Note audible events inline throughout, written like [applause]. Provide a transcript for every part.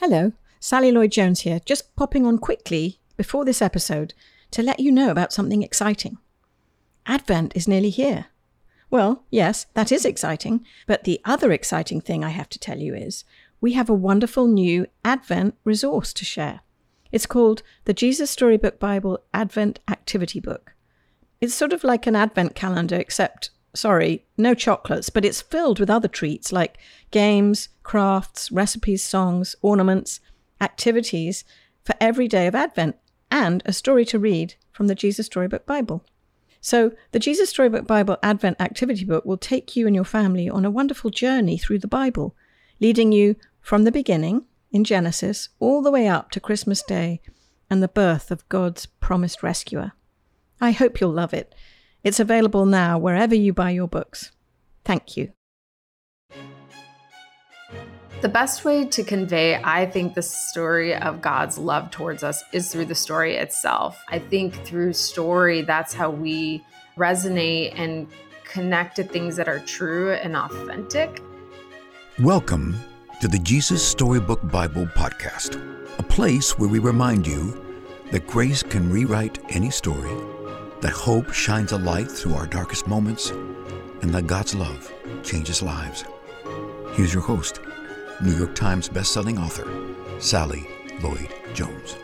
Hello, Sally Lloyd Jones here, just popping on quickly before this episode to let you know about something exciting. Advent is nearly here. Well, yes, that is exciting, but the other exciting thing I have to tell you is we have a wonderful new Advent resource to share. It's called the Jesus Storybook Bible Advent Activity Book. It's sort of like an Advent calendar, except, sorry, no chocolates, but it's filled with other treats like games, crafts, recipes, songs, ornaments, activities for every day of Advent, and a story to read from the Jesus Storybook Bible. So, the Jesus Storybook Bible Advent Activity Book will take you and your family on a wonderful journey through the Bible, leading you from the beginning in Genesis all the way up to Christmas Day and the birth of God's promised rescuer. I hope you'll love it. It's available now wherever you buy your books. Thank you. The best way to convey, I think, the story of God's love towards us is through the story itself. I think through story, that's how we resonate and connect to things that are true and authentic. Welcome to the Jesus Storybook Bible Podcast, a place where we remind you that grace can rewrite any story, that hope shines a light through our darkest moments, and that God's love changes lives. Here's your host, New York Times bestselling author, Sally Lloyd Jones.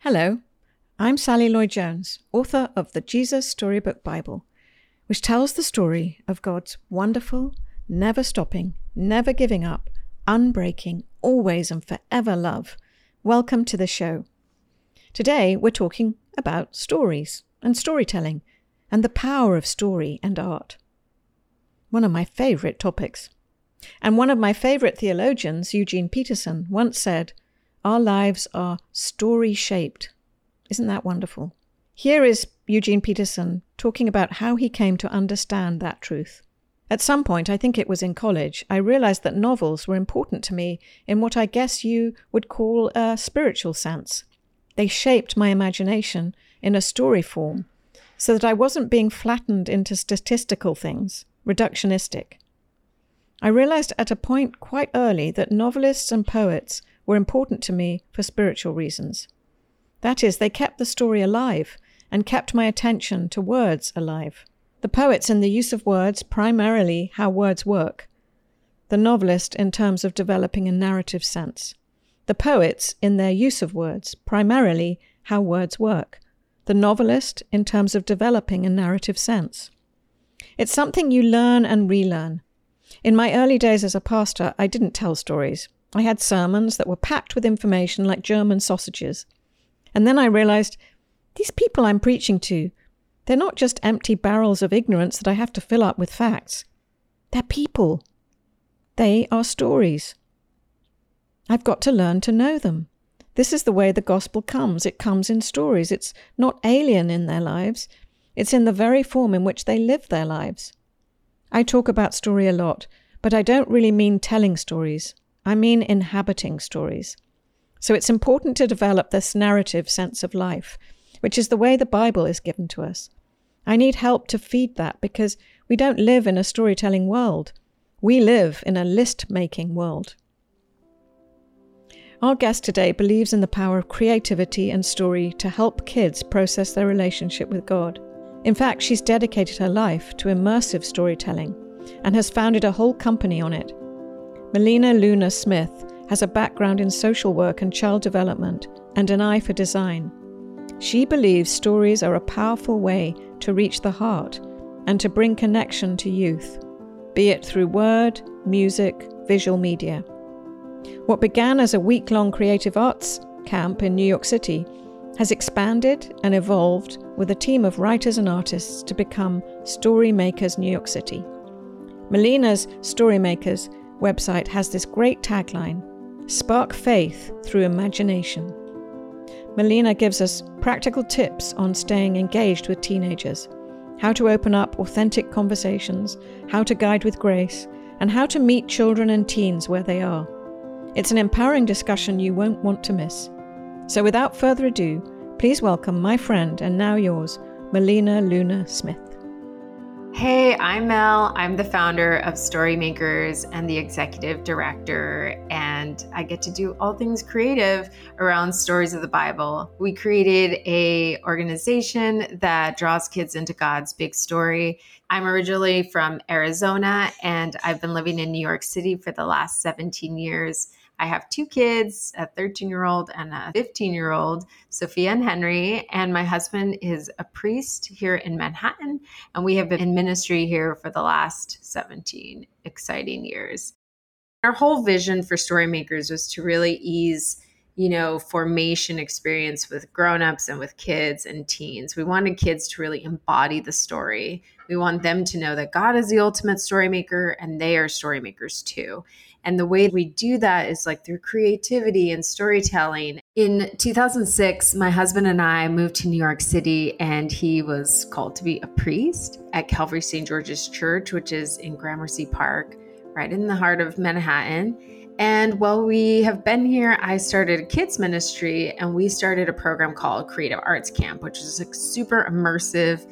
Hello, I'm Sally Lloyd Jones, author of the Jesus Storybook Bible, which tells the story of God's wonderful, never stopping, never giving up, unbreaking, always and forever love. Welcome to the show. Today we're talking about stories and storytelling and the power of story and art. One of my favorite topics. And one of my favorite theologians, Eugene Peterson, once said, Our lives are story shaped. Isn't that wonderful? Here is Eugene Peterson talking about how he came to understand that truth. At some point, I think it was in college, I realized that novels were important to me in what I guess you would call a spiritual sense. They shaped my imagination in a story form so that I wasn't being flattened into statistical things, reductionistic. I realized at a point quite early that novelists and poets were important to me for spiritual reasons. That is, they kept the story alive and kept my attention to words alive. The poets in the use of words, primarily how words work. The novelist in terms of developing a narrative sense. The poets in their use of words, primarily how words work the novelist in terms of developing a narrative sense. It's something you learn and relearn. In my early days as a pastor, I didn't tell stories. I had sermons that were packed with information like German sausages. And then I realized these people I'm preaching to, they're not just empty barrels of ignorance that I have to fill up with facts. They're people. They are stories. I've got to learn to know them. This is the way the gospel comes. It comes in stories. It's not alien in their lives, it's in the very form in which they live their lives. I talk about story a lot, but I don't really mean telling stories. I mean inhabiting stories. So it's important to develop this narrative sense of life, which is the way the Bible is given to us. I need help to feed that because we don't live in a storytelling world. We live in a list making world. Our guest today believes in the power of creativity and story to help kids process their relationship with God. In fact, she's dedicated her life to immersive storytelling and has founded a whole company on it. Melina Luna Smith has a background in social work and child development and an eye for design. She believes stories are a powerful way to reach the heart and to bring connection to youth, be it through word, music, visual media. What began as a week long creative arts camp in New York City has expanded and evolved with a team of writers and artists to become Storymakers New York City. Melina's Storymakers website has this great tagline Spark faith through imagination. Melina gives us practical tips on staying engaged with teenagers, how to open up authentic conversations, how to guide with grace, and how to meet children and teens where they are. It's an empowering discussion you won't want to miss. So without further ado, please welcome my friend and now yours, Melina Luna Smith. Hey, I'm Mel. I'm the founder of Storymakers and the executive director, and I get to do all things creative around stories of the Bible. We created a organization that draws kids into God's big story. I'm originally from Arizona, and I've been living in New York City for the last 17 years. I have two kids, a 13 year old and a 15 year old, Sophia and Henry. And my husband is a priest here in Manhattan. And we have been in ministry here for the last 17 exciting years. Our whole vision for Storymakers was to really ease you know, formation experience with grown-ups and with kids and teens. We wanted kids to really embody the story. We want them to know that God is the ultimate story maker and they are story makers too. And the way we do that is like through creativity and storytelling. In 2006, my husband and I moved to New York City, and he was called to be a priest at Calvary St. George's Church, which is in Gramercy Park, right in the heart of Manhattan. And while we have been here, I started a kids ministry and we started a program called Creative Arts Camp, which is like super immersive.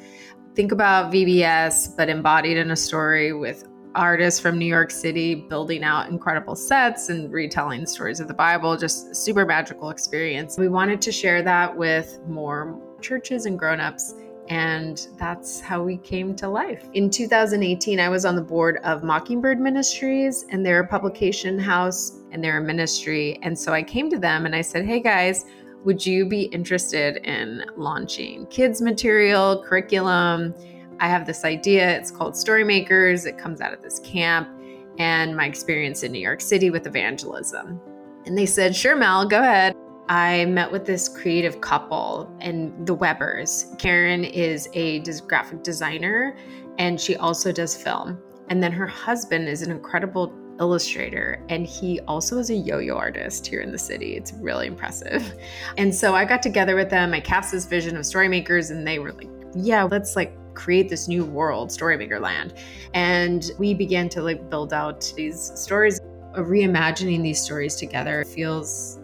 Think about VBS, but embodied in a story with artists from New York City building out incredible sets and retelling stories of the Bible, just super magical experience. We wanted to share that with more churches and grown-ups and that's how we came to life. In 2018, I was on the board of Mockingbird Ministries, and they're a publication house and they're a ministry. And so I came to them and I said, Hey guys, would you be interested in launching kids' material, curriculum? I have this idea. It's called Storymakers. It comes out of this camp and my experience in New York City with evangelism. And they said, Sure, Mel, go ahead. I met with this creative couple and the Webbers. Karen is a graphic designer and she also does film. And then her husband is an incredible illustrator and he also is a yo-yo artist here in the city. It's really impressive. [laughs] And so I got together with them. I cast this vision of storymakers and they were like, "Yeah, let's like create this new world, Storymaker Land." And we began to like build out these stories reimagining these stories together feels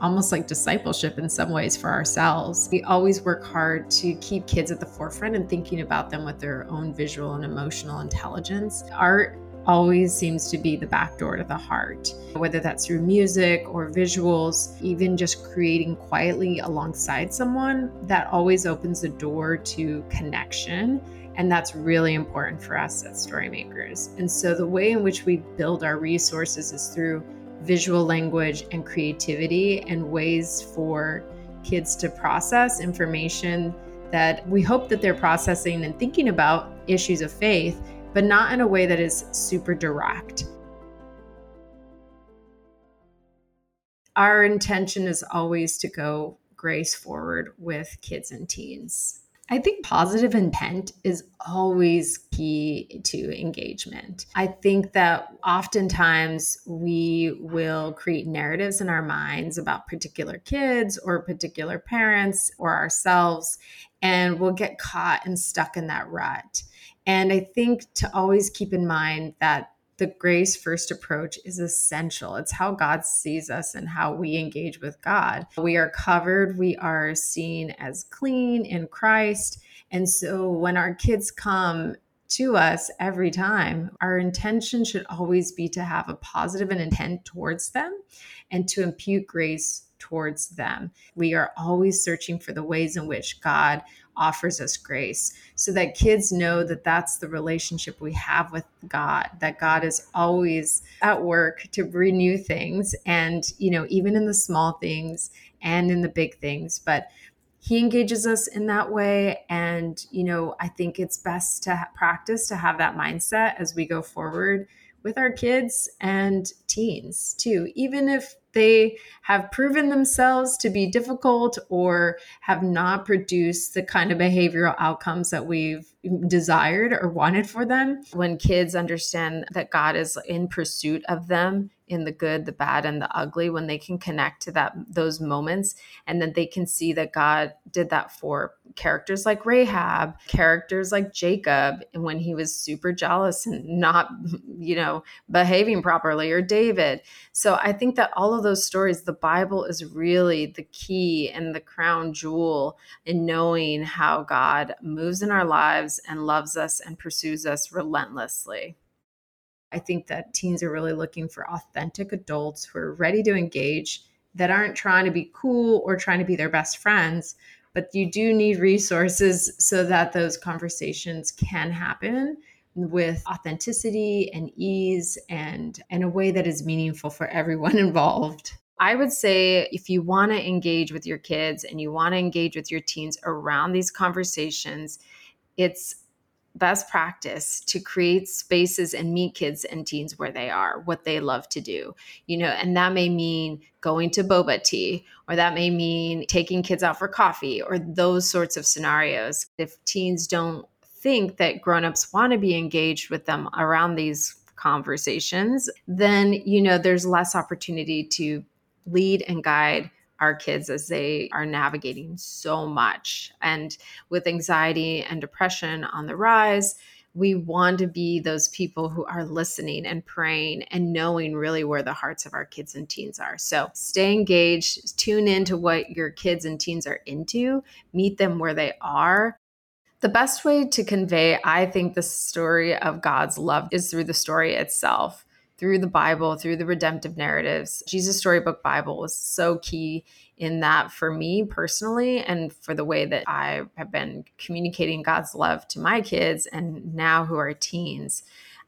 almost like discipleship in some ways for ourselves. We always work hard to keep kids at the forefront and thinking about them with their own visual and emotional intelligence. Art always seems to be the back door to the heart, whether that's through music or visuals, even just creating quietly alongside someone, that always opens the door to connection. And that's really important for us as Storymakers. And so the way in which we build our resources is through visual language and creativity and ways for kids to process information that we hope that they're processing and thinking about issues of faith, but not in a way that is super direct. Our intention is always to go grace forward with kids and teens. I think positive intent is always key to engagement. I think that oftentimes we will create narratives in our minds about particular kids or particular parents or ourselves, and we'll get caught and stuck in that rut. And I think to always keep in mind that the grace first approach is essential. It's how God sees us and how we engage with God. We are covered, we are seen as clean in Christ. And so when our kids come to us every time, our intention should always be to have a positive intent towards them and to impute grace towards them. We are always searching for the ways in which God offers us grace so that kids know that that's the relationship we have with God, that God is always at work to renew things and, you know, even in the small things and in the big things. But he engages us in that way and you know i think it's best to ha- practice to have that mindset as we go forward with our kids and teens too even if they have proven themselves to be difficult or have not produced the kind of behavioral outcomes that we've desired or wanted for them. When kids understand that God is in pursuit of them, in the good, the bad, and the ugly, when they can connect to that those moments, and then they can see that God did that for characters like Rahab, characters like Jacob, and when he was super jealous and not, [laughs] you know, behaving properly, or David. So I think that all of those stories, the Bible is really the key and the crown jewel in knowing how God moves in our lives and loves us and pursues us relentlessly. I think that teens are really looking for authentic adults who are ready to engage, that aren't trying to be cool or trying to be their best friends, but you do need resources so that those conversations can happen with authenticity and ease and in a way that is meaningful for everyone [laughs] involved. I would say if you want to engage with your kids and you want to engage with your teens around these conversations, it's best practice to create spaces and meet kids and teens where they are, what they love to do. You know, and that may mean going to boba tea or that may mean taking kids out for coffee or those sorts of scenarios. If teens don't think that grown-ups want to be engaged with them around these conversations, then you know there's less opportunity to lead and guide our kids as they are navigating so much. And with anxiety and depression on the rise, we want to be those people who are listening and praying and knowing really where the hearts of our kids and teens are. So stay engaged, tune into what your kids and teens are into, meet them where they are. The best way to convey, I think, the story of God's love is through the story itself through the Bible, through the redemptive narratives. Jesus Storybook Bible was so key in that for me personally and for the way that I have been communicating God's love to my kids and now who are teens.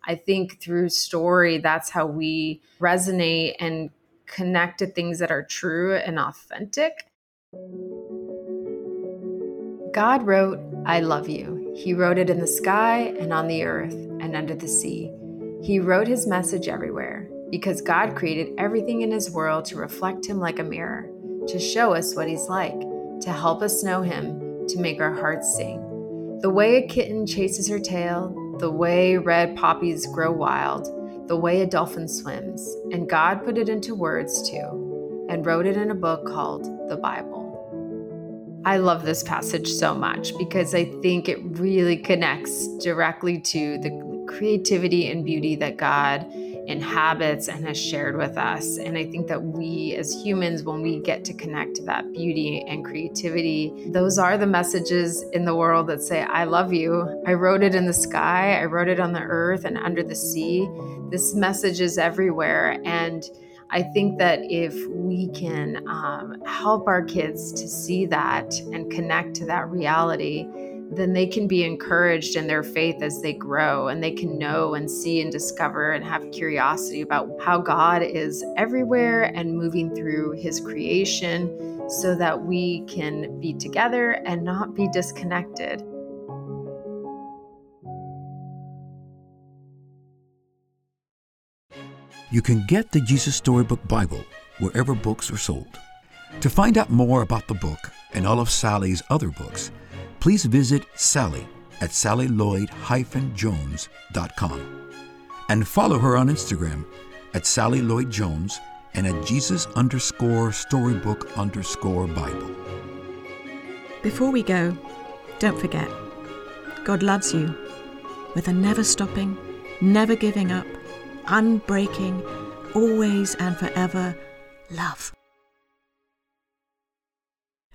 I think through story, that's how we resonate and connect to things that are true and authentic. God wrote, I love you. He wrote it in the sky and on the earth and under the sea. He wrote his message everywhere because God created everything in his world to reflect him like a mirror, to show us what he's like, to help us know him, to make our hearts sing. The way a kitten chases her tail, the way red poppies grow wild, the way a dolphin swims, and God put it into words too, and wrote it in a book called the Bible. I love this passage so much because I think it really connects directly to the creativity and beauty that God inhabits and has shared with us. And I think that we as humans, when we get to connect to that beauty and creativity, those are the messages in the world that say, I love you. I wrote it in the sky, I wrote it on the earth and under the sea. This message is everywhere. And I think that if we can um, help our kids to see that and connect to that reality, then they can be encouraged in their faith as they grow and they can know and see and discover and have curiosity about how God is everywhere and moving through his creation so that we can be together and not be disconnected. You can get the Jesus Storybook Bible wherever books are sold. To find out more about the book and all of Sally's other books, please visit Sally at sallylloyd-jones.com and follow her on Instagram at Sally Lloyd Jones and at Jesus underscore storybook underscore Bible. Before we go, don't forget, God loves you with a never stopping, never giving up, unbreaking, always and forever love.